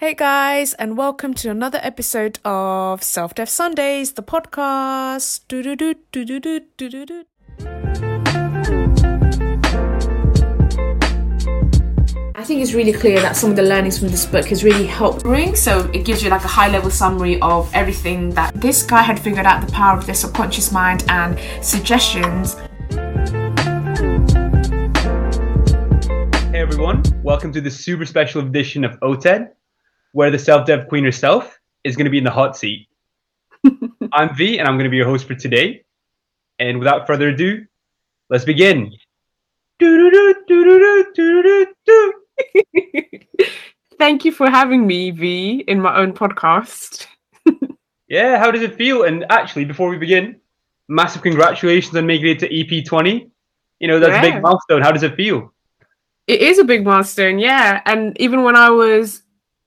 Hey guys, and welcome to another episode of Self Dev Sundays, the podcast. Do-do-do, do-do-do, do-do-do. I think it's really clear that some of the learnings from this book has really helped bring. So it gives you like a high level summary of everything that this guy had figured out the power of their subconscious mind and suggestions. Hey everyone, welcome to the super special edition of OTED, where the self dev queen herself is going to be in the hot seat. I'm V, and I'm going to be your host for today. And without further ado, let's begin. Thank you for having me, V, in my own podcast. yeah, how does it feel? And actually, before we begin, massive congratulations on making it to EP20. You know, that's yeah. a big milestone. How does it feel? It is a big milestone, yeah. And even when I was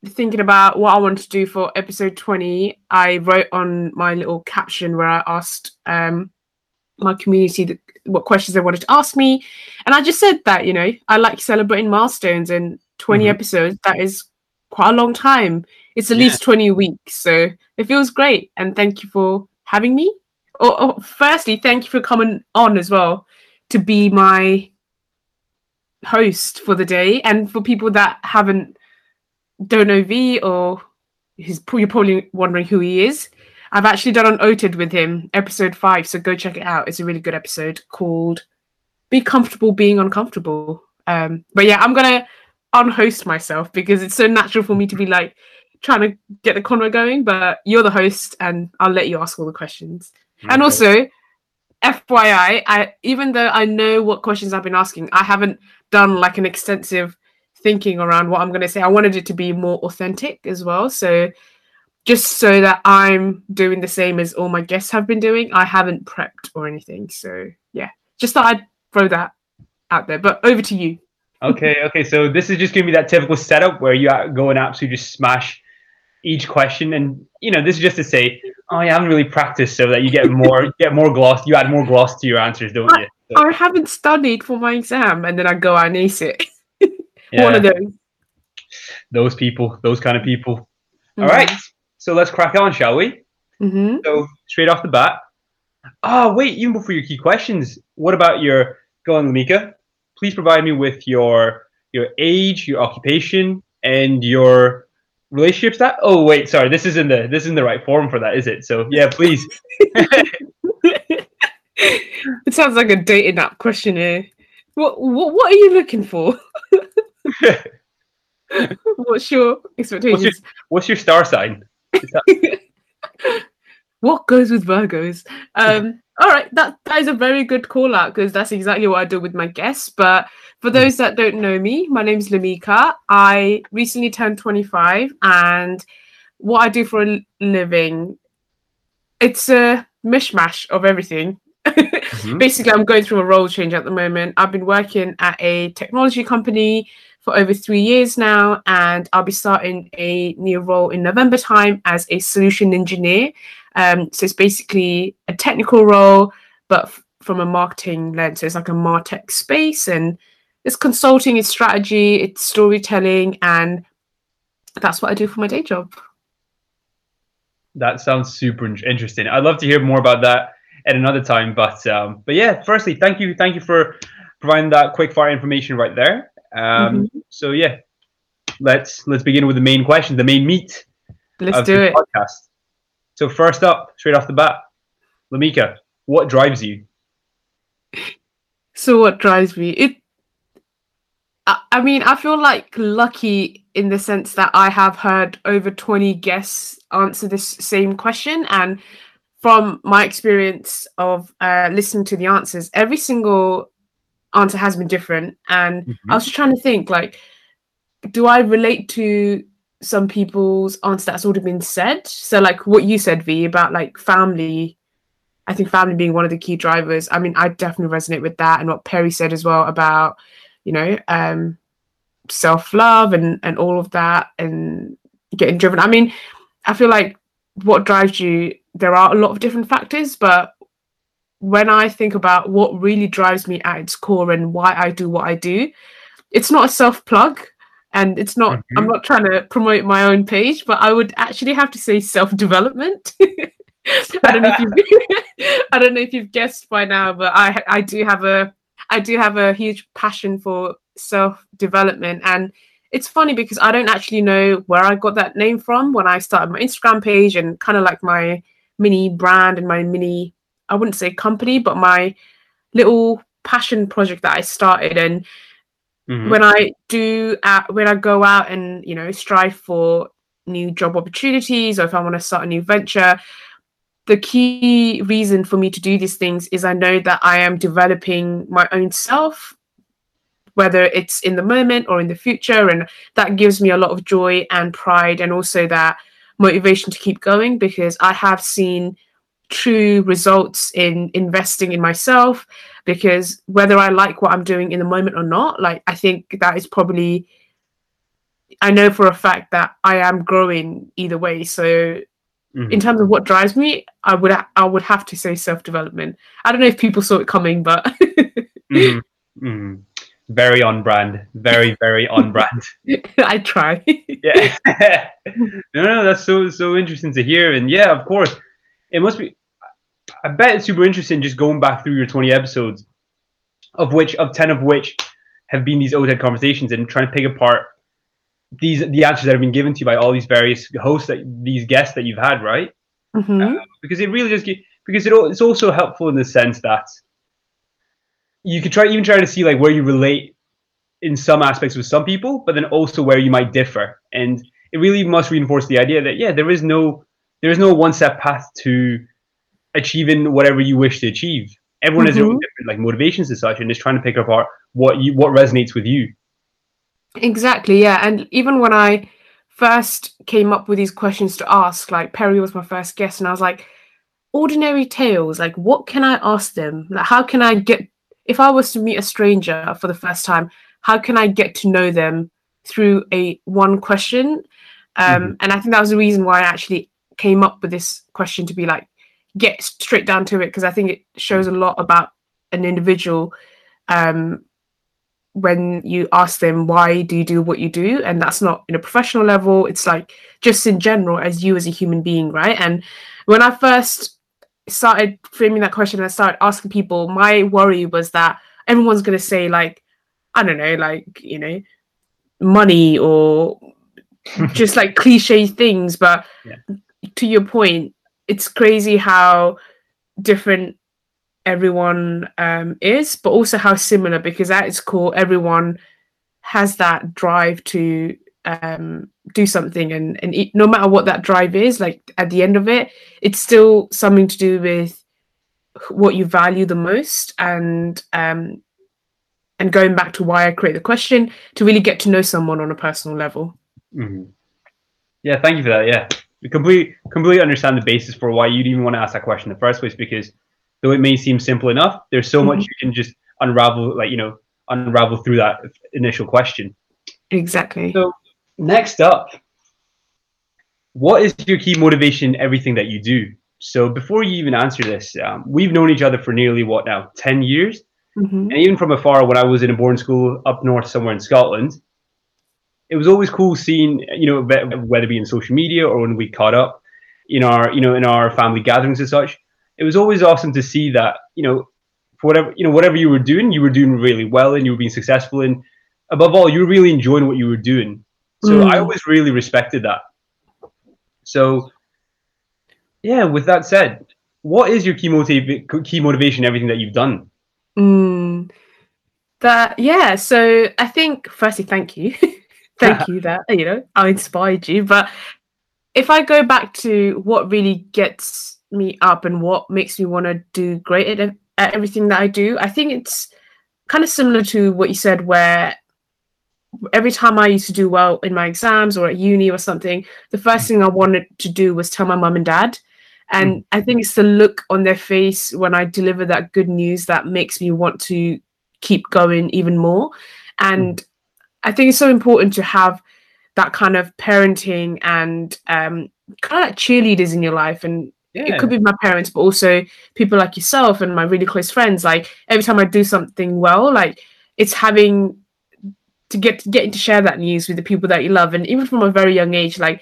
thinking about what I want to do for episode 20, I wrote on my little caption where I asked um, my community th- what questions they wanted to ask me. And I just said that, you know, I like celebrating milestones and 20 Mhm. episodes, that is quite a long time. It's at Yeah. least 20 weeks. So it feels great. And thank you for having me. Or, or firstly, thank you for coming on as well to be my host for the day. And for people that haven't don't know V or he's you're probably wondering who he is. I've actually done an OTED with him, episode five. So go check it out. It's a really good episode called "Be Comfortable Being Uncomfortable." Um, but yeah, I'm gonna unhost myself because it's so natural for me to be like trying to get the convo going. But you're the host, and I'll let you ask all the questions. And also, FYI, I even though I know what questions I've been asking, I haven't done like an extensive thinking around what I'm going to say. I wanted it to be more authentic as well. So just so that I'm doing the same as all my guests have been doing, I haven't prepped or anything. So yeah, just thought I'd throw that out there. But over to you. Okay, okay. So this is just gonna be that typical setup where you go and absolutely just smash each question, and you know this is just to say, oh, you haven't really practiced, so that you get more, get more gloss. You add more gloss to your answers, don't you? So, I haven't studied for my exam, and then I go and ace it. yeah, One of those. those people, those kind of people. Mm-hmm. All right, so let's crack on, shall we? hmm So straight off the bat. Oh wait, even before your key questions, what about your go on, Lamika? Please provide me with your your age, your occupation, and your relationship stat. Oh wait, sorry, this isn't the this isn't the right form for that, is it? So yeah, please. it sounds like a dating app questionnaire. What what what are you looking for? What's your expectations? What's your star sign? That- what goes with Virgos? Um, all right, that that is a very good call out because that's exactly what I do with my guests. But for those that don't know me, my name's Lamika. I recently turned 25, and what I do for a living, it's a mishmash of everything. Basically, I'm going through a role change at the moment. I've been working at a technology company for over three years now, and I'll be starting a new role in November time as a solution engineer. Um, so it's basically a technical role, but f- from a marketing lens. So it's like a martech space, and it's consulting, it's strategy, it's storytelling, and that's what I do for my day job. That sounds super interesting. I'd love to hear more about that at another time. But um, but yeah, firstly, thank you, thank you for providing that quick fire information right there. Um, So yeah, let's let's begin with the main question, the main meat Let's of do the it. podcast. So first up, straight off the bat, Lamika, what drives you? So what drives me? It. I, I mean, I feel like lucky in the sense that I have heard over twenty guests answer this same question, and from my experience of uh, listening to the answers, every single answer has been different. And I was just trying to think, like, do I relate to some people's answer that's already been said? So, like what you said, V, about like family I think family being one of the key drivers. I mean, I definitely resonate with that and what Perry said as well about, you know, um, self love and and all of that and getting driven. I mean, I feel like what drives you, there are a lot of different factors, but when I think about what really drives me at its core and why I do what I do, it's not a self plug. And it's not, Mhm. I'm not trying to promote my own page, but I would actually have to say self development. I don't know if you've, I don't know if you've guessed by now, but I I do have a I do have a huge passion for self development, and it's funny because I don't actually know where I got that name from when I started my Instagram page and kind of like my mini brand and my mini I wouldn't say company, but my little passion project that I started and Mhm. when I do uh, when I go out and you know strive for new job opportunities or if I want to start a new venture, the key reason for me to do these things is I know that I am developing my own self, whether it's in the moment or in the future, and that gives me a lot of joy and pride, and also that motivation to keep going because I have seen true results in investing in myself because whether I like what I'm doing in the moment or not, like I think that is probably I know for a fact that I am growing either way. So Mhm. in terms of what drives me, I would I would have to say self development. I don't know if people saw it coming, but Mhm. Mhm. Very on brand. Very, very on brand. I try. yeah. no, no, that's so so interesting to hear. And yeah, of course, it must be. I bet it's super interesting just going back through your twenty episodes, of which of ten of which have been these OTED conversations and trying to pick apart these the answers that have been given to you by all these various hosts that these guests that you've had, right? Mhm. because it really get because it, it's also helpful in the sense that you could try even try to see like where you relate in some aspects with some people but then also where you might differ and it really must reinforce the idea that yeah there is no there is no one step path to achieving whatever you wish to achieve everyone has their own different like motivations and such and is trying to pick apart what you what resonates with you Exactly, yeah. And even when I first came up with these questions to ask, like Perry was my first guest, and I was like, ordinary tales, like what can I ask them? Like how can I get if I was to meet a stranger for the first time, how can I get to know them through a one question? Um, Mhm. and I think that was the reason why I actually came up with this question to be like get straight down to it because I think it shows a lot about an individual um when you ask them why do you do what you do? And that's not in a professional level. It's like just in general as you as a human being right? And when i first started framing that question and i started asking people my worry was that everyone's going to say like i don't know like you know money or just like cliche things but Yeah. to your point it's crazy how different everyone um, is, but also how similar because at its core, everyone has that drive to um, do something, and and it, no matter what that drive is, like at the end of it, it's still something to do with what you value the most, and um, and going back to why I create the question to really get to know someone on a personal level. Mhm. Yeah, thank you for that. Yeah, we completely completely understand the basis for why you'd even want to ask that question in the first place. Because though it may seem simple enough, there's so much Mhm. you can just unravel, like you know, unravel through that initial question. Exactly. So next up, what is your key motivation in everything that you do? So before you even answer this, um, we've known each other for nearly what now, ten years, Mhm. and even from afar, when I was in a boarding school up north somewhere in Scotland, it was always cool seeing, you know, whether it be in social media or when we caught up in our, you know, in our family gatherings and such. It was always awesome to see that, you know, for whatever, you know, whatever you were doing, you were doing really well and you were being successful and above all, you were really enjoying what you were doing. So I Mm. always really respected that. So, yeah, with that said, what is your key, motiv- key motivation everything that you've done? Mm, that yeah. So I think firstly, thank you, thank you that you know I inspired you. But if I go back to what really gets me up and what makes me want to do great at, at everything that I do, I think it's kind of similar to what you said, where every time I used to do well in my exams or at uni or something, the first thing I wanted to do was tell my mum and dad. And mm. I think it's the look on their face when I deliver that good news that makes me want to keep going even more. And mm. I think it's so important to have that kind of parenting and um, kind of like cheerleaders in your life. And it could be my parents, but also people like yourself and my really close friends. Like every time I do something well, like it's having to get getting to share that news with the people that you love and even from a very young age like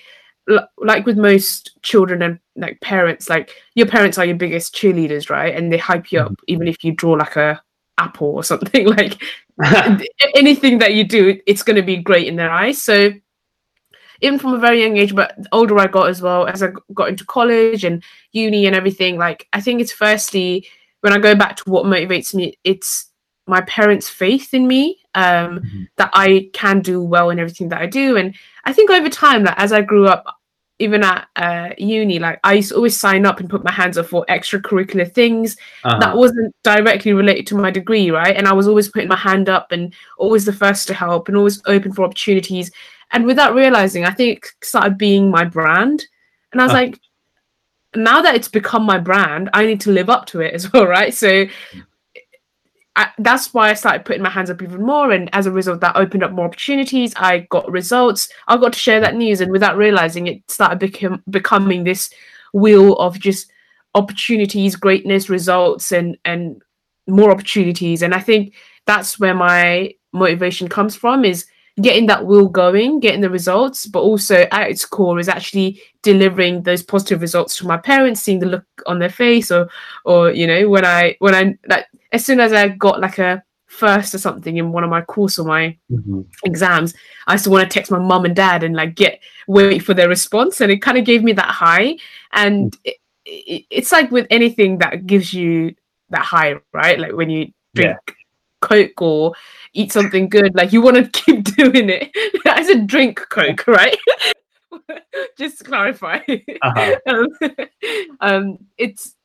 like with most children and like parents like your parents are your biggest cheerleaders right and they hype you up mm-hmm. even if you draw like a apple or something like anything that you do it's going to be great in their eyes so even from a very young age but older i got as well as i got into college and uni and everything like i think it's firstly when i go back to what motivates me it's my parents faith in me um mm-hmm. that i can do well in everything that i do and i think over time that like, as i grew up even at uh, uni, like I used to always sign up and put my hands up for extracurricular things uh-huh. that wasn't directly related to my degree, right? And I was always putting my hand up and always the first to help and always open for opportunities. And without realizing, I think started being my brand. And I was uh-huh. like, now that it's become my brand, I need to live up to it as well, right? So I, that's why I started putting my hands up even more. And as a result, that opened up more opportunities. I got results. I got to share that news. And without realizing it, started become, becoming this wheel of just opportunities, greatness, results, and, and more opportunities. And I think that's where my motivation comes from is getting that will going, getting the results, but also at its core is actually delivering those positive results to my parents, seeing the look on their face, or or you know when I when I like as soon as I got like a first or something in one of my course or my mm-hmm. exams, I used to want to text my mum and dad and like get wait for their response, and it kind of gave me that high. And mm. it, it, it's like with anything that gives you that high, right? Like when you drink yeah. Coke or eat something good, like you want to keep doing it. I said drink Coke, right? Just to clarify. Uh-huh. um, um, it's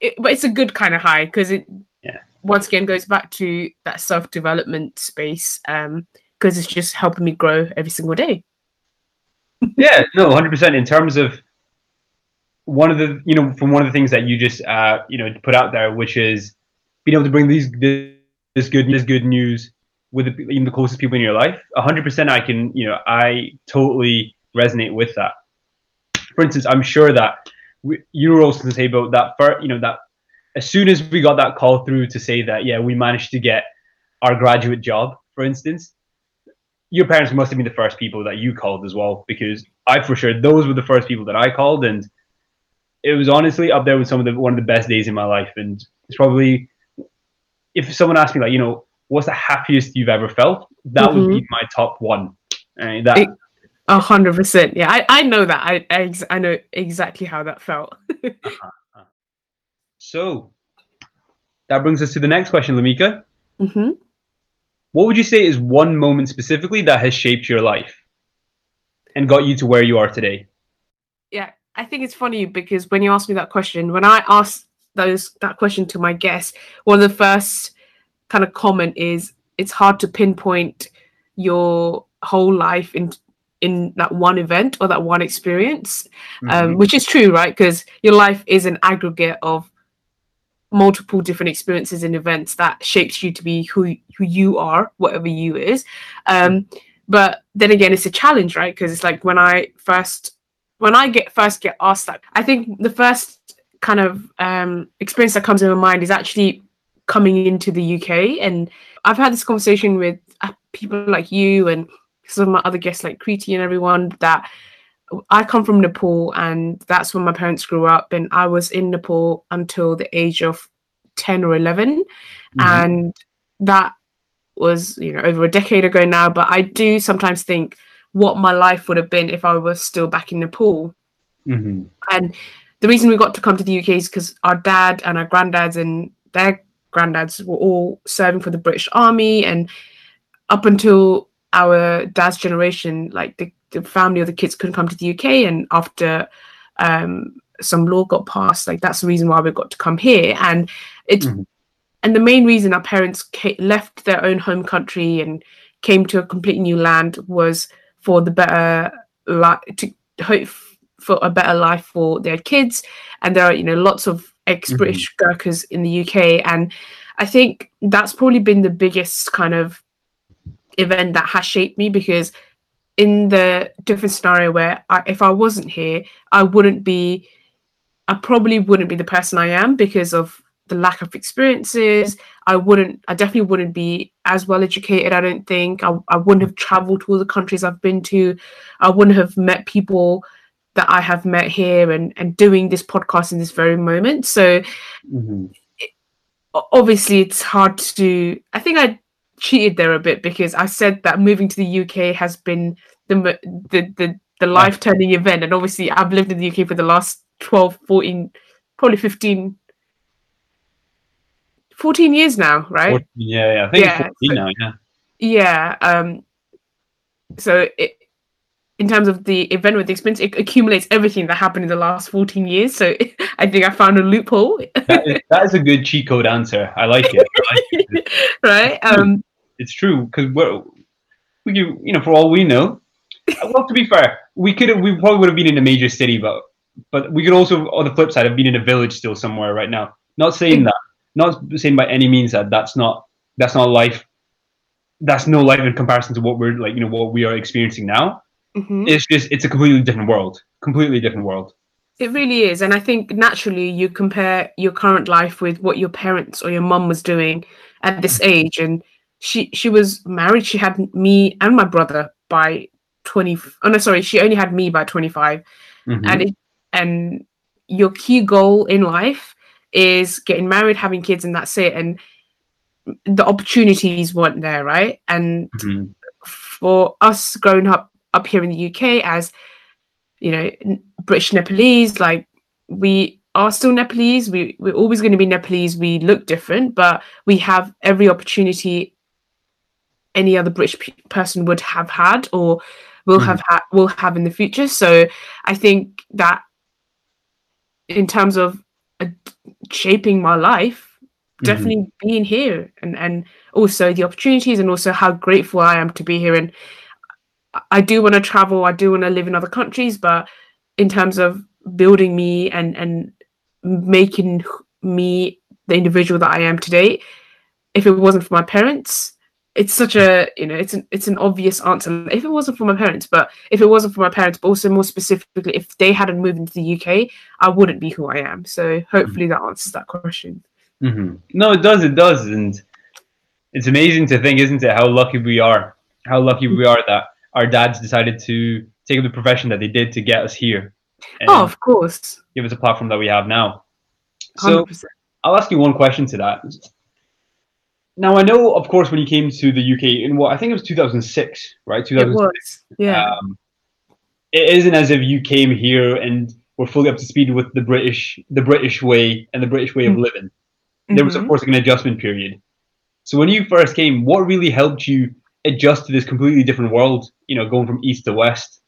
it, but it's a good kind of high because it yeah. once again goes back to that self development space um because it's just helping me grow every single day. yeah, no, hundred percent. In terms of one of the you know from one of the things that you just uh you know put out there, which is being able to bring these this good this good news with the, even the closest people in your life. hundred percent, I can you know I totally resonate with that. For instance, I'm sure that we, you were also to say about that first, you know that as soon as we got that call through to say that, yeah, we managed to get our graduate job, for instance, your parents must have been the first people that you called as well, because I for sure those were the first people that I called, and it was honestly up there with some of the one of the best days in my life, and it's probably if someone asked me like, you know, what's the happiest you've ever felt, that mm-hmm. would be mm-hmm. my top one. Uh, that a hundred percent. Yeah, I, I know that. I, I I know exactly how that felt. uh-huh. So that brings us to the next question, Lamika. Mm-hmm. What would you say is one moment specifically that has shaped your life and got you to where you are today? Yeah, I think it's funny because when you asked me that question, when I asked those that question to my guests, one of the first kind of comment is it's hard to pinpoint your whole life in in that one event or that one experience, um, mm-hmm. which is true, right? Because your life is an aggregate of multiple different experiences and events that shapes you to be who who you are, whatever you is. Um, but then again, it's a challenge, right? Because it's like when I first when I get first get asked that, I think the first kind of um, experience that comes in my mind is actually coming into the UK, and I've had this conversation with uh, people like you and some of my other guests like Kriti and everyone that I come from Nepal, and that's when my parents grew up. And I was in Nepal until the age of 10 or 11. Mm-hmm. And that was, you know, over a decade ago now. But I do sometimes think what my life would have been if I was still back in Nepal. Mm-hmm. And the reason we got to come to the UK is because our dad and our granddads and their granddads were all serving for the British Army. And up until our dad's generation, like the the family or the kids couldn't come to the UK, and after um, some law got passed, like that's the reason why we got to come here. And it, mm-hmm. and the main reason our parents came, left their own home country and came to a completely new land was for the better life to hope for a better life for their kids. And there are you know lots of ex-British mm-hmm. Gurkhas in the UK, and I think that's probably been the biggest kind of event that has shaped me because in the different scenario where I, if I wasn't here, I wouldn't be, I probably wouldn't be the person I am because of the lack of experiences. I wouldn't, I definitely wouldn't be as well educated. I don't think I, I wouldn't have traveled to all the countries I've been to. I wouldn't have met people that I have met here and and doing this podcast in this very moment. So Mm-hmm. obviously it's hard to i think i cheated there a bit because i said that moving to the uk has been the the the, the life turning event and obviously i've lived in the uk for the last 12 14 probably 15 14 years now right 14, yeah, yeah. I think Yeah, it's 14 now, yeah. yeah um so it in terms of the event with the experience it accumulates everything that happened in the last 14 years so i think i found a loophole That is, that is a good cheat code answer. I like it. I like it. right um It's true because we're we you know, for all we know. Well, to be fair, we could have, we probably would have been in a major city, but but we could also, on the flip side, have been in a village still somewhere right now. Not saying that, not saying by any means that that's not that's not life. That's no life in comparison to what we're like, you know, what we are experiencing now. Mhm. It's just it's a completely different world, completely different world. It really is. And I think naturally you compare your current life with what your parents or your mum was doing at this age. And she she was married. She had me and my brother by 20. Oh, no, sorry. She only had me by 25. Mhm. And it, and your key goal in life is getting married, having kids, and that's it. And the opportunities weren't there, right? And Mhm. for us growing up up here in the UK as you know British Nepalese, like we are still Nepalese. We we're always going to be Nepalese. We look different, but we have every opportunity any other British pe- person would have had or will Mhm. have had will have in the future. So I think that in terms of uh, shaping my life, Mhm. definitely being here and and also the opportunities and also how grateful I am to be here and I- do want to travel I do want to live in other countries but in terms of building me and and making me the individual that I am today if it wasn't for my parents it's such a you know it's an it's an obvious answer if it wasn't for my parents but if it wasn't for my parents but also more specifically if they hadn't moved into the UK I wouldn't be who I am so hopefully that answers that question hmm No, it does. It does, and it's amazing to think, isn't it? How lucky we are. How lucky we are that our dads decided to take up the profession that they did to get us here oh of course give us a platform that we have now. So 100%. I'll ask you one question to that. Now I know, of course, when you came to the UK in what I think it was 2006, right? It 2006. was, yeah. Um, it isn't as if you came here and were fully up to speed with the British, the British way and the British way of Mm. living. There was, of Mhm. course, like an adjustment period. So when you first came, what really helped you adjust to this completely different world? You know, going from east to west.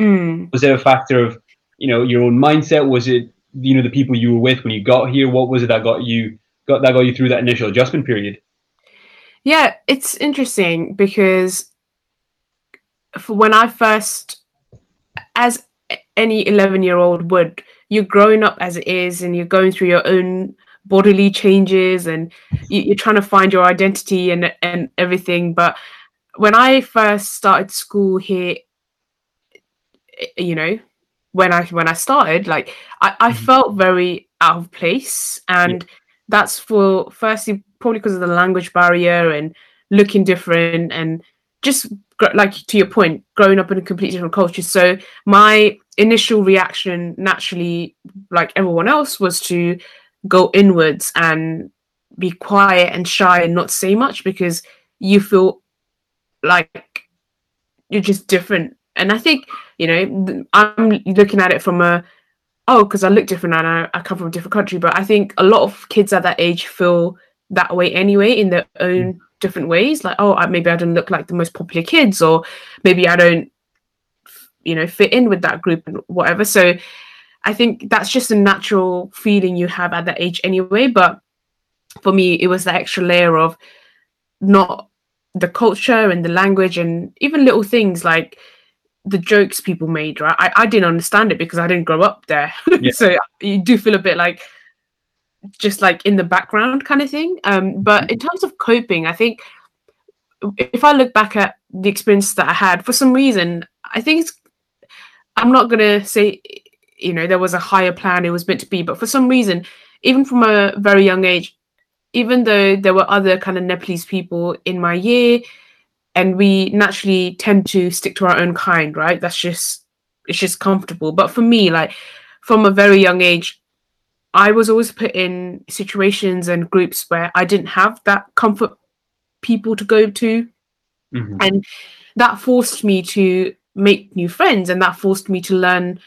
Mm. Was it a factor of, you know, your own mindset? Was it, you know, the people you were with when you got here? What was it that got you got that got you through that initial adjustment period? Yeah, it's interesting because for when I first, as any 11 year old would, you're growing up as it is and you're going through your own bodily changes and you, you're trying to find your identity and, and everything. But when I first started school here, you know, when I when I started, like I, I Mhm. felt very out of place, and that's for firstly probably because of the language barrier and looking different and just like to your point, growing up in a completely different culture. So my initial reaction, naturally, like everyone else, was to go inwards and be quiet and shy and not say much because you feel like you're just different. And I think you know I'm looking at it from a oh because I look different and I, I come from a different country. But I think a lot of kids at that age feel that way anyway in their own mm. different ways. Like oh I, maybe I don't look like the most popular kids or maybe I don't you know fit in with that group and whatever. So I think that's just a natural feeling you have at that age anyway. But for me, it was the extra layer of not the culture and the language and even little things like the jokes people made, right? I, I didn't understand it because I didn't grow up there. Yeah. so you do feel a bit like just like in the background kind of thing. Um, but in terms of coping, I think if I look back at the experience that I had, for some reason, I think it's I'm not gonna say you know there was a higher plan it was meant to be, but for some reason even from a very young age, even though there were other kind of Nepalese people in my year, and we naturally tend to stick to our own kind, right? That's just it's just comfortable. But for me, like from a very young age, I was always put in situations and groups where I didn't have that comfort people to go to. Mm-hmm. And that forced me to make new friends and that forced me to learn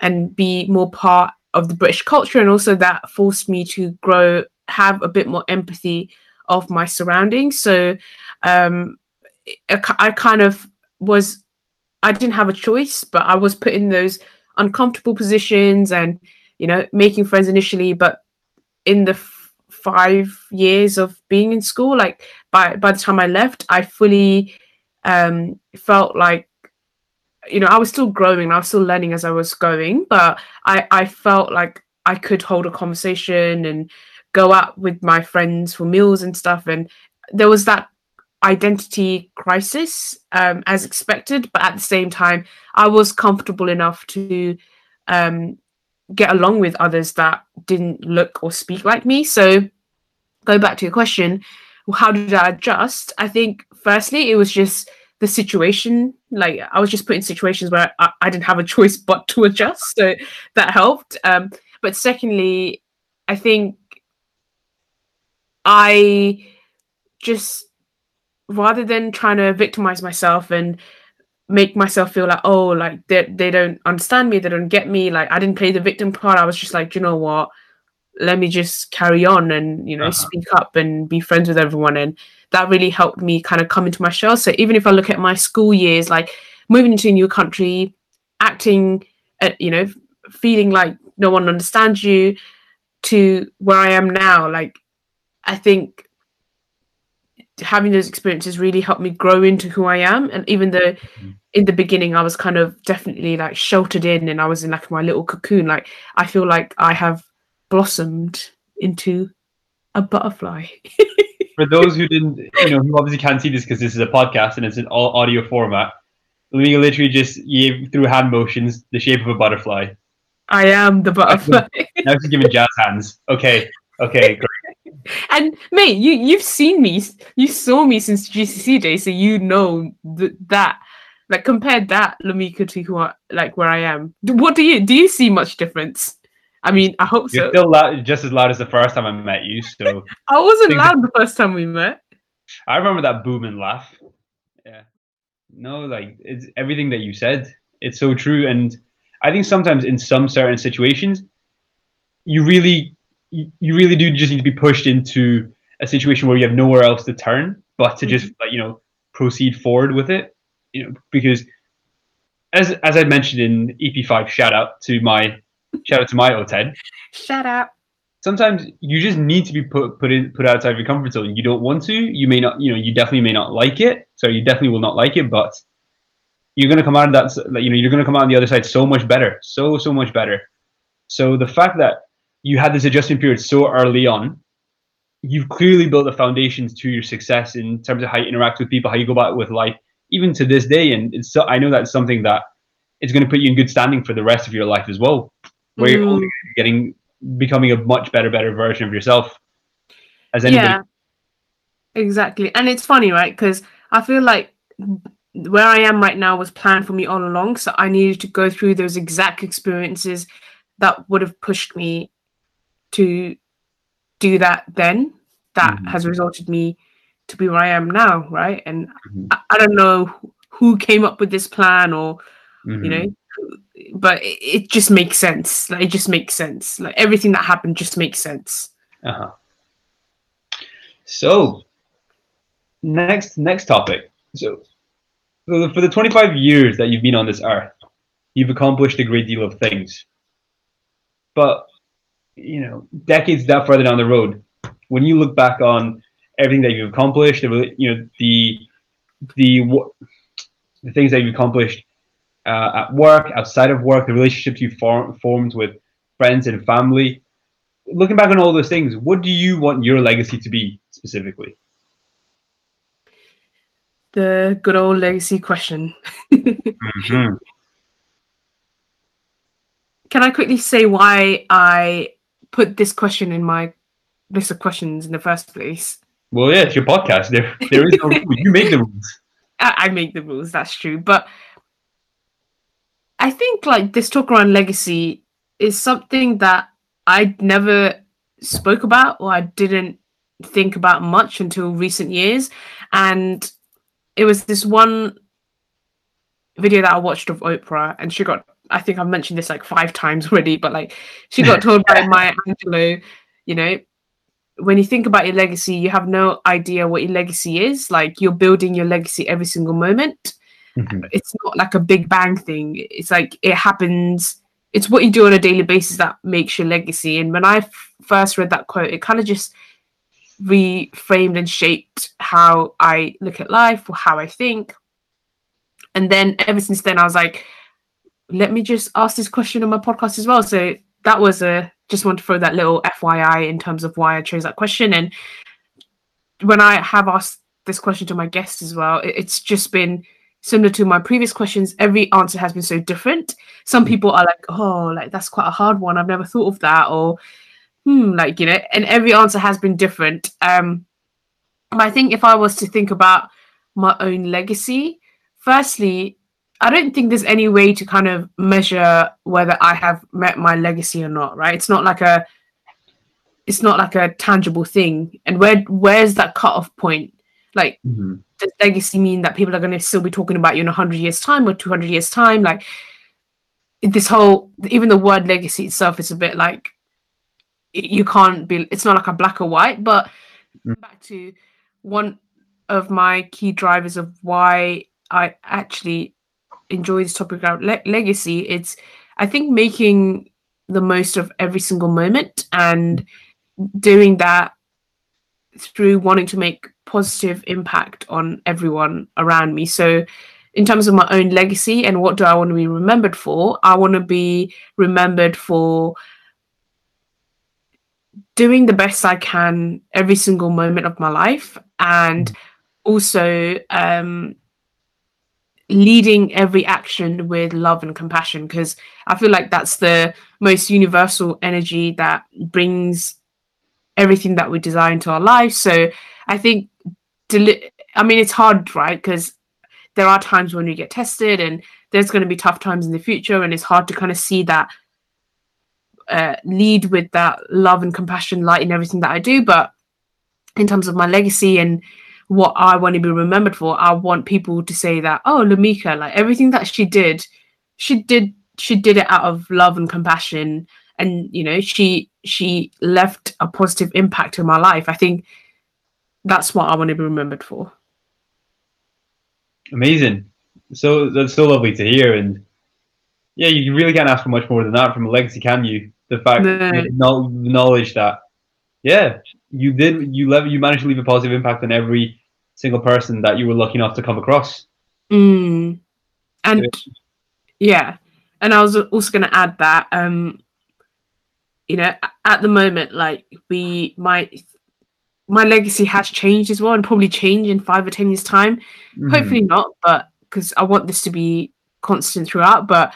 and be more part of the British culture. And also that forced me to grow, have a bit more empathy of my surroundings. So um, I kind of was, I didn't have a choice, but I was put in those uncomfortable positions and, you know, making friends initially. But in the f- five years of being in school, like by, by the time I left, I fully um, felt like you know, I was still growing, I was still learning as I was going, but I, I felt like I could hold a conversation and go out with my friends for meals and stuff. And there was that identity crisis um, as expected, but at the same time, I was comfortable enough to um, get along with others that didn't look or speak like me. So, go back to your question, how did I adjust? I think firstly, it was just the situation. Like I was just put in situations where I, I didn't have a choice but to adjust, so that helped. Um, but secondly, I think I just rather than trying to victimize myself and make myself feel like oh like they, they don't understand me they don't get me like i didn't play the victim part i was just like you know what? Let me just carry on and you know uh-huh. speak up and be friends with everyone. And that really helped me kind of come into my shell. So even if i look at my school years like moving into a new country acting at, uh, you know feeling like no one understands you to where i am now like i think having those experiences really helped me grow into who i am and even though mm-hmm. in the beginning i was kind of definitely like sheltered in and i was in like my little cocoon like i feel like i have blossomed into a butterfly. For those who didn't, you know, who obviously can't see this because this is a podcast and it's an all audio format, Lamika literally just gave through hand motions the shape of a butterfly. I am the butterfly. now she's giving jazz hands. Okay, okay, great. And mate, you you've seen me, you saw me since GCC day, so you know th- that. Like compared that Lamika to who I, like where I am. What do you do? You see much difference? I mean, I hope You're so. still loud, just as loud as the first time I met you. So I wasn't loud the first time we met. I remember that booming laugh. Yeah. No, like it's everything that you said. It's so true, and I think sometimes in some certain situations, you really, you really do just need to be pushed into a situation where you have nowhere else to turn but to just mm-hmm. like you know proceed forward with it. You know, because as as I mentioned in EP5, shout out to my Shout out to my OTED. Shout out. Sometimes you just need to be put put in put outside of your comfort zone. You don't want to. You may not. You know. You definitely may not like it. So you definitely will not like it. But you're gonna come out of that. You know. You're gonna come out on the other side so much better. So so much better. So the fact that you had this adjustment period so early on, you've clearly built the foundations to your success in terms of how you interact with people, how you go about with life, even to this day. And it's so, I know that's something that is going to put you in good standing for the rest of your life as well where mm. you're only getting becoming a much better, better version of yourself. As anybody. Yeah, exactly. And it's funny, right? Because I feel like where I am right now was planned for me all along. So I needed to go through those exact experiences that would have pushed me to do that then. That mm-hmm. has resulted me to be where I am now, right? And mm-hmm. I, I, don't know who came up with this plan or, mm-hmm. you know, but it, it, just makes sense. Like it just makes sense. Like everything that happened just makes sense. Uh huh. So next next topic. So for the 25 years that you've been on this earth, you've accomplished a great deal of things. But you know, decades that further down the road, when you look back on everything that you've accomplished, the you know the the the things that you've accomplished uh, at work, outside of work, the relationships you form, formed with friends and family. Looking back on all those things, what do you want your legacy to be specifically? The good old legacy question. mm-hmm. Can I quickly say why I put this question in my list of questions in the first place. Well, yeah, it's your podcast. There, there is no rule. You make the rules. I, I make the rules. That's true, but I think like this talk around legacy is something that I never spoke about or I didn't think about much until recent years, and it was this one video that I watched of Oprah, and she got I think I've mentioned this like five times already, but like she got told by Maya Angelou, you know, when you think about your legacy, you have no idea what your legacy is. Like you're building your legacy every single moment. Mm-hmm. It's not like a big bang thing. It's like it happens. It's what you do on a daily basis that makes your legacy. And when I f- first read that quote, it kind of just reframed and shaped how I look at life or how I think. And then ever since then, I was like, let me just ask this question on my podcast as well. So that was a just want to throw that little FYI in terms of why I chose that question. And when I have asked this question to my guests as well, it's just been similar to my previous questions. Every answer has been so different. Some people are like, oh, like that's quite a hard one. I've never thought of that. Or, hmm, like, you know, and every answer has been different. Um, but I think if I was to think about my own legacy, firstly, I don't think there's any way to kind of measure whether I have met my legacy or not, right? It's not like a it's not like a tangible thing. And where where's that cutoff point? Like mm-hmm. does legacy mean that people are gonna still be talking about you in hundred years time or two hundred years time? Like this whole even the word legacy itself is a bit like you can't be it's not like a black or white, but mm-hmm. back to one of my key drivers of why I actually enjoy this topic about le- legacy, it's I think making the most of every single moment and doing that through wanting to make positive impact on everyone around me. So in terms of my own legacy and what do I want to be remembered for, I want to be remembered for doing the best I can every single moment of my life and also um, leading every action with love and compassion because I feel like that's the most universal energy that brings everything that we desire into our life. So I think, deli- I mean, it's hard, right? Because there are times when we get tested and there's going to be tough times in the future, and it's hard to kind of see that uh, lead with that love and compassion light in everything that I do. But in terms of my legacy and what I want to be remembered for. I want people to say that, oh, Lamika, like everything that she did, she did she did it out of love and compassion. And you know, she she left a positive impact in my life. I think that's what I want to be remembered for. Amazing. So that's so lovely to hear. And yeah, you really can't ask for much more than that from a legacy, can you? The fact, no. knowledge that, yeah, you did, you leave, you managed to leave a positive impact on every single person that you were lucky enough to come across. Mm. And yeah, and I was also going to add that, um, you know, at the moment, like we, my, my legacy has changed as well, and probably change in five or ten years' time. Mm. Hopefully not, but because I want this to be constant throughout. But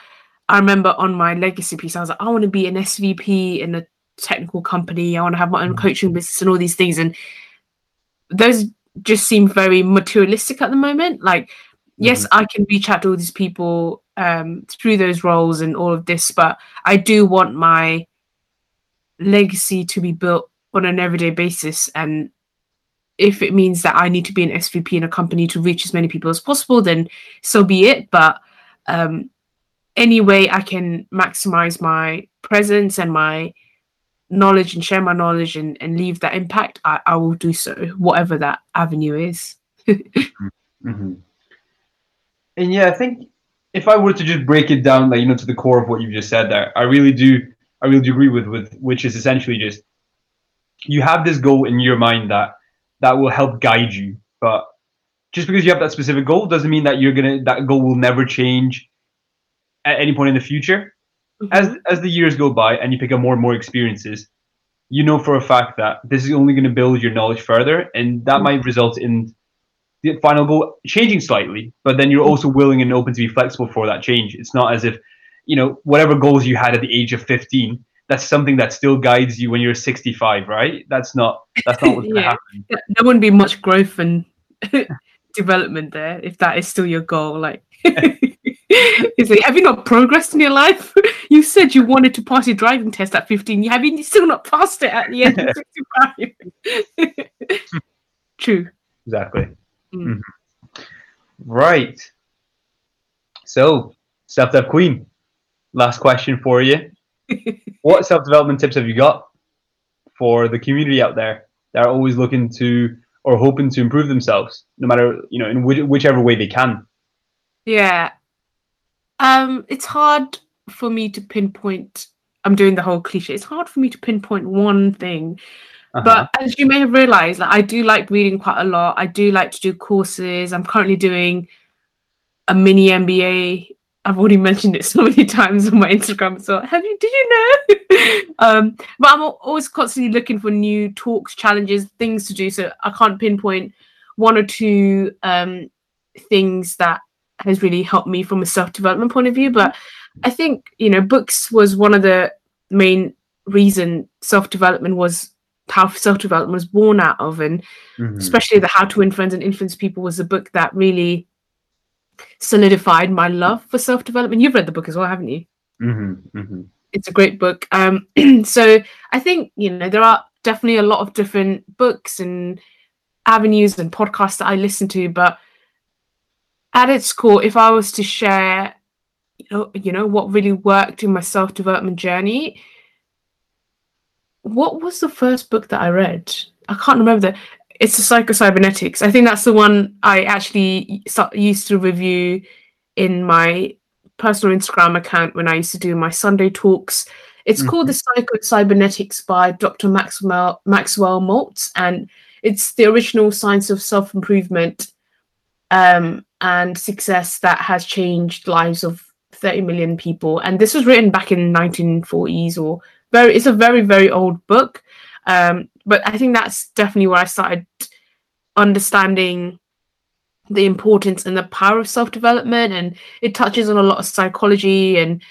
I remember on my legacy piece, I was like, I want to be an SVP in a technical company. I want to have my own mm. coaching business and all these things. And those just seem very materialistic at the moment. Like, yes, mm-hmm. I can reach out to all these people um, through those roles and all of this, but I do want my legacy to be built on an everyday basis. And if it means that I need to be an SVP in a company to reach as many people as possible, then so be it. But um, any way I can maximize my presence and my knowledge and share my knowledge and, and leave that impact, I, I will do so, whatever that avenue is. mm-hmm. And yeah, I think if I were to just break it down, like you know, to the core of what you just said there, I really do, I really do agree with with which is essentially just you have this goal in your mind that that will help guide you, but just because you have that specific goal doesn't mean that you're gonna that goal will never change at any point in the future mm-hmm. as as the years go by and you pick up more and more experiences, you know for a fact that this is only going to build your knowledge further, and that mm-hmm. might result in the final goal changing slightly. But then you're also willing and open to be flexible for that change. It's not as if you know whatever goals you had at the age of 15 that's something that still guides you when you're 65, right? That's not that's not what's gonna happen. there wouldn't be much growth and development there if that is still your goal. Like, it's like, have you not progressed in your life? you said you wanted to pass your driving test at 15. You have you still not passed it at the end of 65? True. Exactly. Mm. Mhm. Right. So, self dev queen. Last question for you. what self development tips have you got for the community out there that are always looking to or hoping to improve themselves, no matter you know in which, whichever way they can? Yeah. Um, it's hard for me to pinpoint. I'm doing the whole cliche. It's hard for me to pinpoint one thing. Uh-huh. But as you may have realized, like I do like reading quite a lot. I do like to do courses. I'm currently doing a mini MBA. I've already mentioned it so many times on my Instagram. So have you? Did you know? um, but I'm always constantly looking for new talks, challenges, things to do. So I can't pinpoint one or two um, things that has really helped me from a self development point of view. But I think you know, books was one of the main reason self development was how self development was born out of, and Mhm. especially the How to Win Friends and Influence People was a book that really solidified my love for self development. You've read the book as well, haven't you? Mhm, mhm. It's a great book. Um, so I think you know there are definitely a lot of different books and avenues and podcasts that I listen to, but at its core, if I was to share, you know, you know what really worked in my self development journey, what was the first book that I read? I can't remember that. It's the Psycho-Cybernetics. I think that's the one I actually used to review in my personal Instagram account when I used to do my Sunday talks. It's called the Psycho-Cybernetics by Dr. Maxwell Maxwell Maltz, and it's the original science of self-improvement um, and success that has changed lives of 30 million people. And this was written back in 1940s or very. It's a very very old book, um, but I think that's definitely where I started understanding the importance and the power of self-development and it touches on a lot of psychology and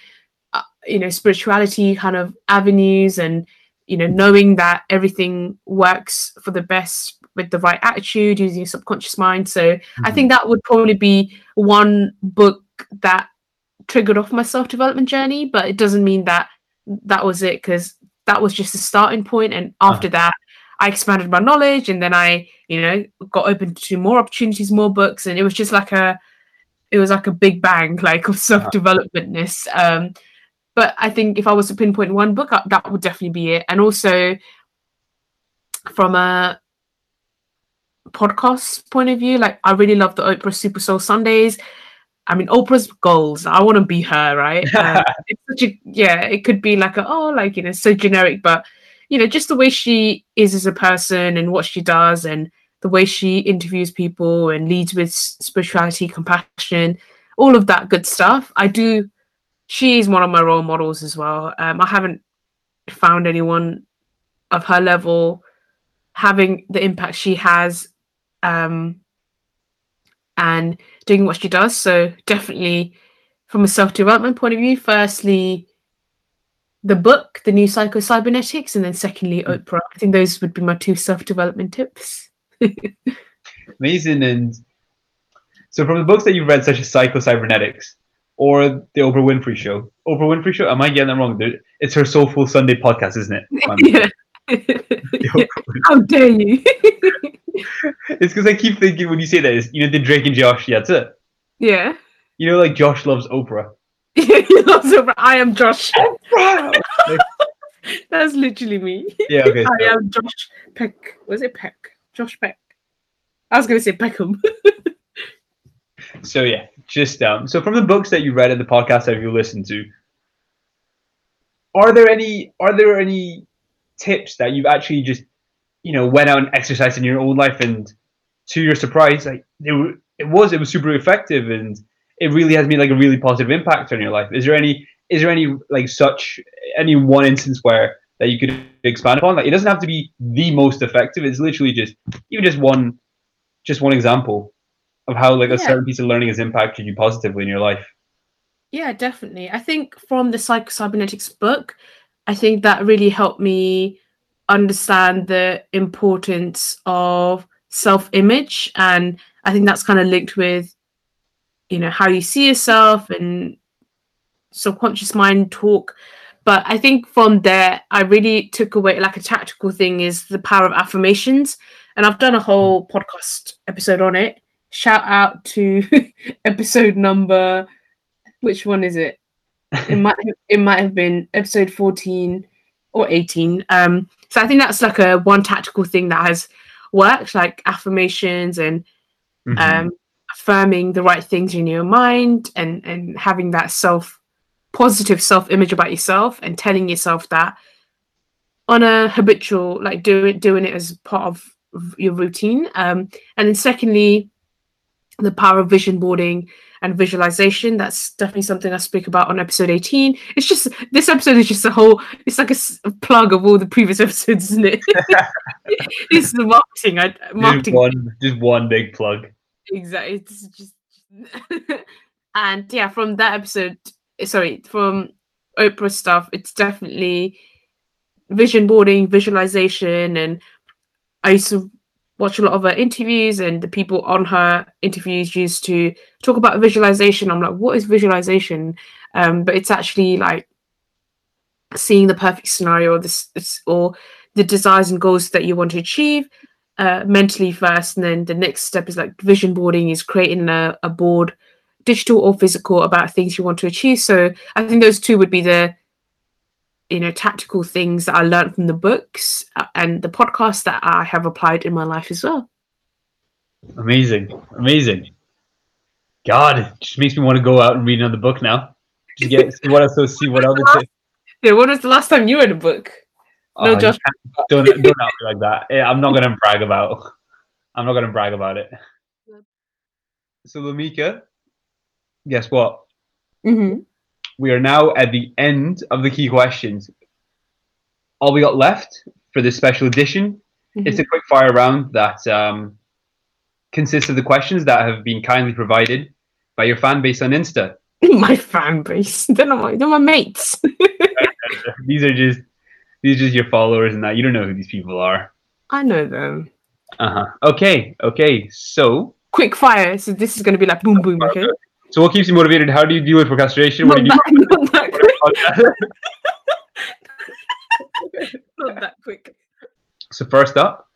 uh, you know spirituality kind of avenues and you know knowing that everything works for the best with the right attitude using your subconscious mind. So i think that would probably be one book that triggered off my self-development journey but it doesn't mean that that was it because that was just a starting point. And after that i expanded my knowledge and then i you know got open to more opportunities more books. And it was just like a it was like a big bang like of self-developmentness. Um but i think if i was to pinpoint one book uh, that would definitely be it. And also from a podcast point of view like i really love the oprah super soul sundays. I mean oprah's goals i want to be her right? Um, it's such a yeah it could be like a oh like you know so generic but you know just the way she is as a person and what she does and the way she interviews people and leads with spirituality compassion all of that good stuff. I do she's one of my role models as well. Um, i haven't found anyone of her level having the impact she has um, and doing what she does. So definitely from a self-development point of view firstly the book the new psycho cybernetics and then secondly oprah. I think those would be my two self-development tips. Amazing. And so, from the books that you've read, such as Psycho Cybernetics or the Oprah Winfrey Show, Oprah Winfrey Show, am I getting that wrong? It's her Soulful Sunday podcast, isn't it? Yeah. The Oprah Win- how dare you it's because I keep thinking when you say that, is you know, the Drake and Josh, yeah, that's it. yeah You know, like Josh loves Oprah. He loves Oprah. i am josh. That's literally me yeah, okay. i so- am josh peck was it peck josh peck i was going to say peckham So yeah, just um. So from the books that you read and the podcasts that you listened to, are there any are there any tips that you've actually just you know went out and exercised in your own life and to your surprise like were it was it was super effective and it really has made like a really positive impact on your life. Is there any is there any like such any one instance where that you could expand upon? Like it doesn't have to be the most effective. It's literally just even just one just one example of how like a Yeah. certain piece of learning has impacted you positively in your life. Yeah, definitely. I think from the Psycho Cybernetics book, I think that really helped me understand the importance of self image. And I think that's kind of linked with, you know, how you see yourself and subconscious mind talk. But I think from there, I really took away like a tactical thing is the power of affirmations. And I've done a whole podcast episode on it. Shout out to episode number, which one is it? It might it might have been episode 14 or 18. Um, so I think that's like a one tactical thing that has worked, like affirmations and mm-hmm. um, affirming the right things in your mind and and having that self positive self image about yourself and telling yourself that on a habitual like doing doing it as part of your routine um, and then secondly the power of vision boarding and visualization. That's definitely something I speak about on episode 18. It's just this episode is just a whole, it's like a, plug of all the previous episodes, isn't it? it's the marketing. I, marketing. Just one, just one big plug. Exactly. It's just, and yeah, from that episode, sorry, from Oprah stuff, it's definitely vision boarding, visualization, and I used to watch a lot of her interviews and the people on her interviews used to talk about visualization. I'm like what is visualization? Um, but it's actually like seeing the perfect scenario or this or the desires and goals that you want to achieve uh, mentally first and then the next step is like vision boarding is creating a, a board digital or physical about things you want to achieve. So i think those two would be the you know tactical things that I learned from the books uh, and the podcast that I have applied in my life as well. Amazing, amazing. God, it just makes me want to go out and read another book now. Just get see what else, see what other. T- yeah, when was the last time you read a book? No, oh, Josh. Don't don't act like that. I'm not gonna brag about. I'm not gonna brag about it. So, Lamika, guess what? Mm-hmm we are now at the end of the key questions. All we got left for this special edition mm-hmm. is a quick fire round that um, consists of the questions that have been kindly provided by your fan base on Insta. my fan base? They're not my, they're my mates. these are just these are just your followers and that. You don't know who these people are. I know them. Uh huh. Okay. Okay. So quick fire. So this is going to be like boom boom. Okay. So what keeps you motivated? How do you deal with procrastination? What not, do you that, not that quick. not that quick. So first up,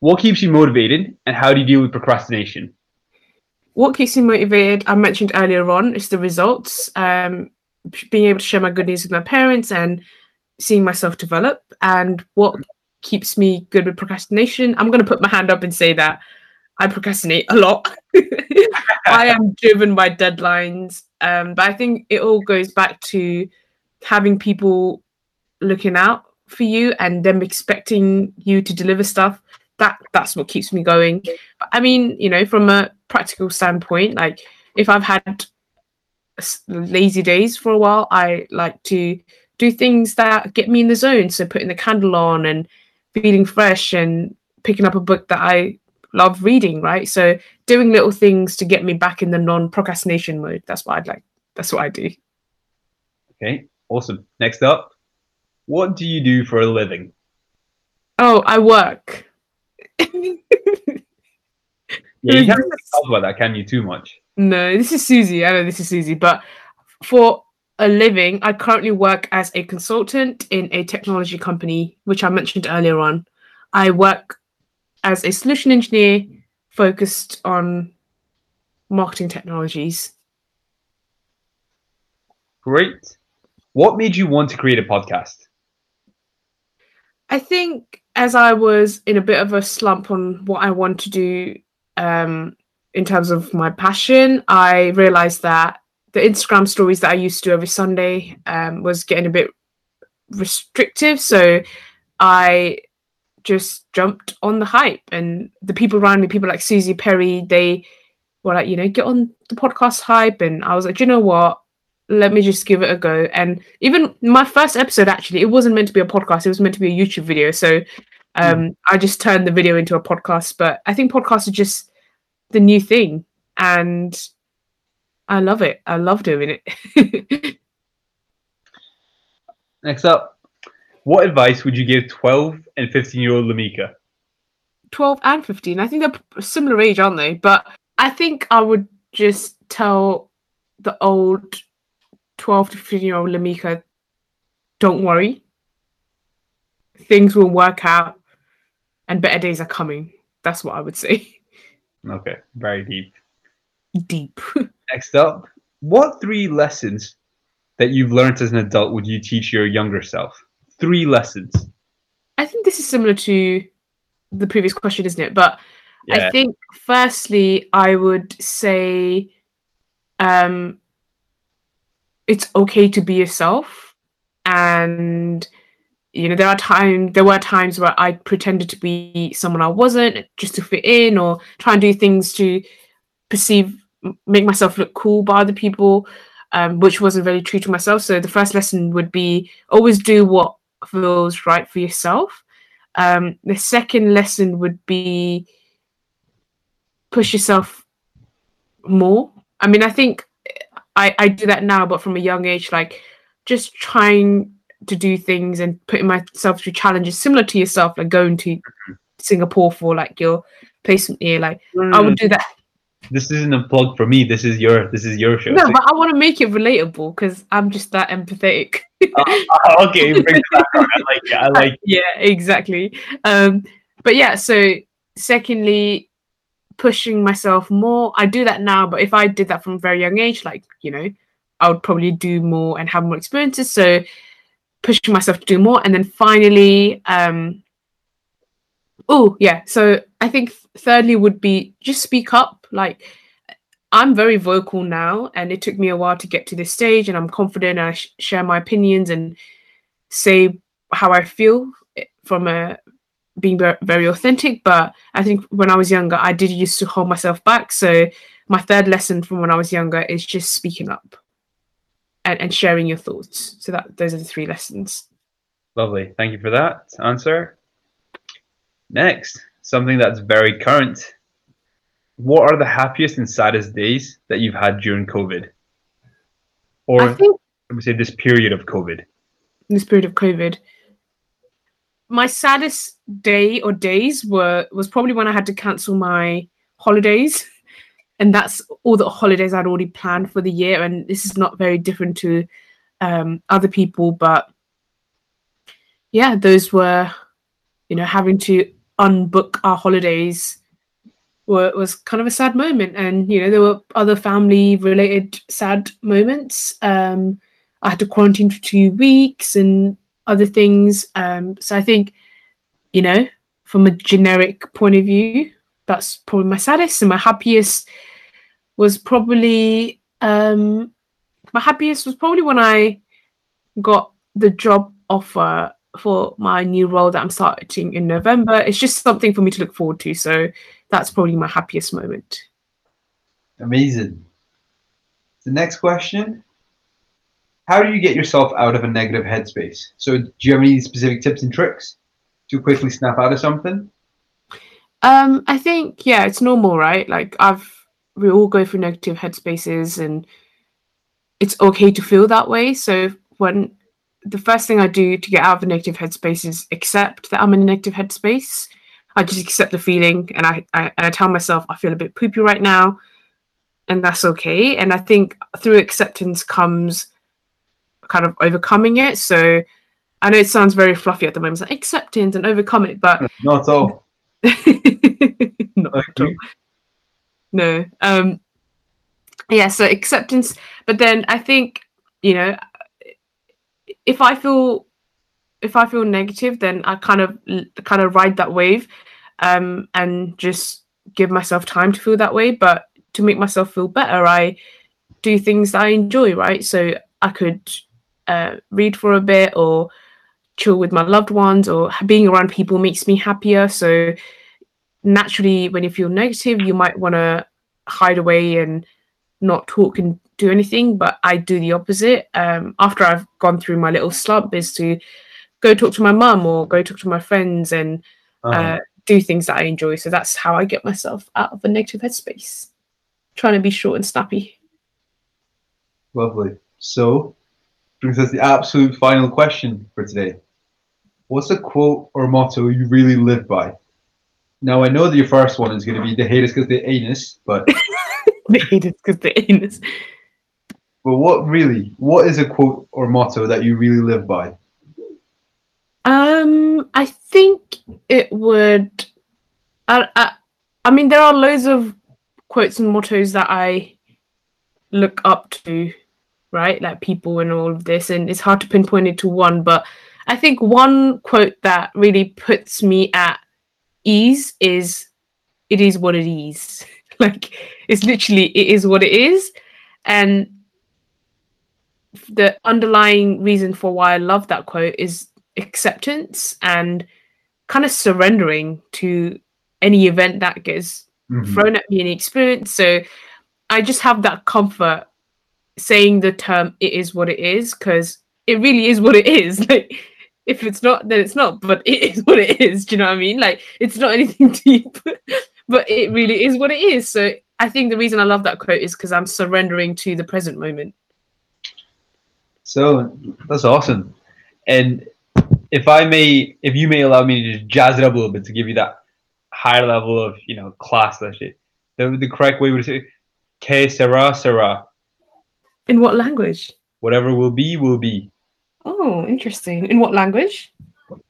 what keeps you motivated and how do you deal with procrastination? What keeps me motivated, I mentioned earlier on, is the results. Um, being able to share my good news with my parents and seeing myself develop. And what keeps me good with procrastination, I'm going to put my hand up and say that I procrastinate a lot. I am driven by deadlines. Um, but I think it all goes back to having people looking out for you and them expecting you to deliver stuff. That that's what keeps me going. I mean, you know, from a practical standpoint, like if I've had lazy days for a while, I like to do things that get me in the zone. So putting the candle on and feeling fresh and picking up a book that I love reading, right? So doing little things to get me back in the non-procrastination mode. That's what I'd like. That's what I do. Okay, awesome. Next up, what do you do for a living? Oh, I work. yeah, you can't talk about that, can you? Too much. No, this is Susie. I know this is Susie, but for a living, I currently work as a consultant in a technology company, which I mentioned earlier on. I work as a solution engineer focused on marketing technologies. Great. What made you want to create a podcast? I think as I was in a bit of a slump on what I want to do um, in terms of my passion, I realized that the Instagram stories that I used to do every Sunday um, was getting a bit restrictive. So I just jumped on the hype. And the people around me people like susie perry they were like you know get on the podcast hype. And i was like you know what? Let me just give it a go. And even my first episode actually it wasn't meant to be a podcast. It was meant to be a youtube video. So um mm. i just turned the video into a podcast. But i think podcasts are just the new thing. And i love it. I love doing it. Next up What advice would you give 12 and 15 year old Lamika? 12 and 15. I think they're similar age, aren't they? But I think I would just tell the old 12 to 15 year old Lamika, don't worry. Things will work out and better days are coming. That's what I would say. Okay, very deep. Deep. Next up, what three lessons that you've learned as an adult would you teach your younger self? Three lessons. I think this is similar to the previous question, isn't it? But Yeah. I think firstly, I would say um it's okay to be yourself. And you know, there are times there were times where I pretended to be someone I wasn't just to fit in or try and do things to perceive make myself look cool by other people, um, which wasn't very true to myself. So the first lesson would be always do what feels right for yourself. Um, the second lesson would be push yourself more. I mean, I think I, I do that now, but from a young age, like just trying to do things and putting myself through challenges similar to yourself, like going to Singapore for like your placement year. Like I would do that. This isn't a plug for me. This is your this is your show. No, but I want to make it relatable because I'm just that empathetic. Oh, okay. I like it. I like it. yeah, exactly. Um, but yeah, so secondly, pushing myself more. I do that now, but if I did that from a very young age, like you know, I would probably do more and have more experiences. So pushing myself to do more, and then finally, um, oh yeah. So I think thirdly would be just speak up. Like I'm very vocal now, and it took me a while to get to this stage, and I'm confident. I sh- share my opinions and say how I feel eh, from a being very authentic. But I think when I was younger, I did used to hold myself back. So my third lesson from when I was younger is just speaking up and, and sharing your thoughts. So that those are the three lessons. Lovely. Thank you for that answer. Next, something that's very current. What are the happiest and saddest days that you've had during COVID? Or I think let me say this period of COVID. in this period of COVID. My saddest day or days were was probably when I had to cancel my holidays. And that's all the holidays I'd already planned for the year. And this is not very different to um, other people, but yeah, those were, you know, having to unbook our holidays were was kind of a sad moment. And you know, there were other family related sad moments. Um, I had to quarantine for two weeks and other things. Um, so I think, you know, from a generic point of view, that's probably my saddest. And my happiest was probably um, my happiest was probably when I got the job offer for my new role that I'm starting in November. It's just something for me to look forward to. So that's probably my happiest moment. Amazing. The next question How do you get yourself out of a negative headspace? So, do you have any specific tips and tricks to quickly snap out of something? Um, I think yeah, it's normal, right? Like I've we all go through negative headspaces and it's okay to feel that way. So when the first thing I do to get out of a negative headspace is accept that I'm in a negative headspace. I just accept the feeling and I, I and I tell myself I feel a bit poopy right now and that's okay. And I think through acceptance comes kind of overcoming it. So I know it sounds very fluffy at the moment, it's like acceptance and overcome it, but Not at all. not at all. No. Um yeah, so acceptance, but then I think, you know, if I feel if I feel negative, then I kind of kind of ride that wave um and just give myself time to feel that way, but to make myself feel better, I do things that I enjoy, right? So I could uh, read for a bit or chill with my loved ones or being around people makes me happier. So naturally, when you feel negative, you might want to hide away and not talk and do anything. But I do the opposite. Um, after I've gone through my little slump, is to go talk to my mum or go talk to my friends and Uh-huh. uh, do things that I enjoy. So that's how I get myself out of a negative headspace. Trying to be short and snappy. Lovely. So, brings us the absolute final question for today. What's a quote or motto you really live by? Now I know that your first one is going to be "the haters because the anus," but the haters because the anus. but what really? What is a quote or motto that you really live by? Um, I think it would. I, I, I mean, there are loads of quotes and mottos that I look up to, right? Like people and all of this, and it's hard to pinpoint it to one. But I think one quote that really puts me at ease is, "It is what it is." like it's literally, it is what it is, and the underlying reason for why I love that quote is acceptance and kind of surrendering to any event that gets Mhm. thrown at me in experience. So I just have that comfort saying the term it is what it is because it really is what it is. Like if it's not, then it's not, but it is what it is. Do you know what I mean? Like it's not anything deep, but it really is what it is. So I think the reason I love that quote is because I'm surrendering to the present moment. So that's awesome. And if I may, if you may allow me to just jazz it up a little bit to give you that higher level of, you know, class, that shit. The, the correct way would say, que sera, sera. In what language? Whatever will be, will be. Oh, interesting. In what language?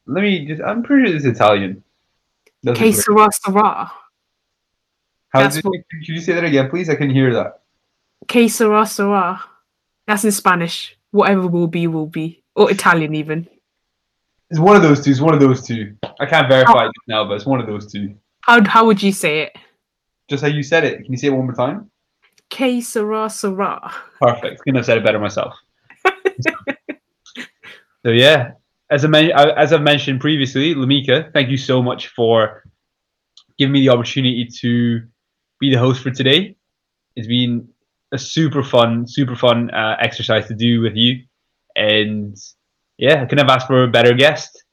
Let me just, I'm pretty sure it's Italian. That's Que sera sera. How that's what- Could you say that again, please? I can hear that. Que sera sera. That's in Spanish. Whatever will be, will be. Or Italian, even. It's one of those two. It's one of those two. I can't verify it now, but it's one of those two. How, how would you say it? Just how you said it. Can you say it one more time? K Sarah Sarah. Perfect. Couldn't have said it better myself. so yeah, as I men- as I've mentioned previously, Lamika, thank you so much for giving me the opportunity to be the host for today. It's been a super fun, super fun uh, exercise to do with you, and yeah, I couldn't have asked for a better guest.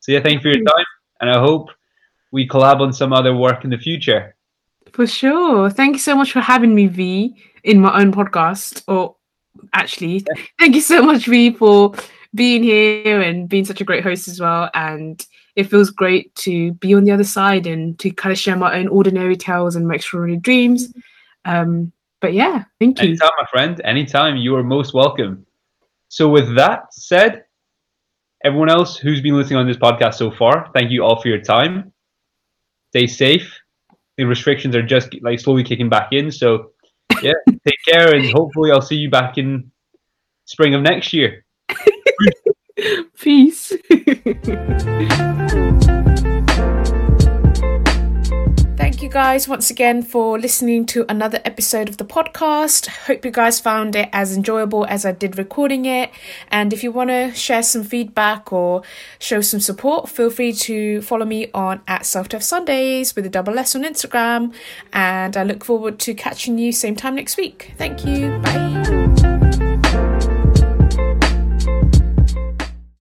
So yeah, thank you for your time, and I hope we collab on some other work in the future. For sure. Thank you so much for having me, V, in my own podcast. Or actually, thank you so much, V, for being here and being such a great host as well. And it feels great to be on the other side and to kind of share my own ordinary tales and my extraordinary dreams. Um, but yeah, thank you. Anytime, my friend. Anytime. You are most welcome. So, with that said, everyone else who's been listening on this podcast so far, thank you all for your time. Stay safe. The restrictions are just like slowly kicking back in. So, yeah, take care, and hopefully, I'll see you back in spring of next year. Peace. You guys once again for listening to another episode of the podcast. Hope you guys found it as enjoyable as I did recording it. And if you want to share some feedback or show some support, feel free to follow me on at Self Dev Sundays with a double S on Instagram. And I look forward to catching you same time next week. Thank you. Bye.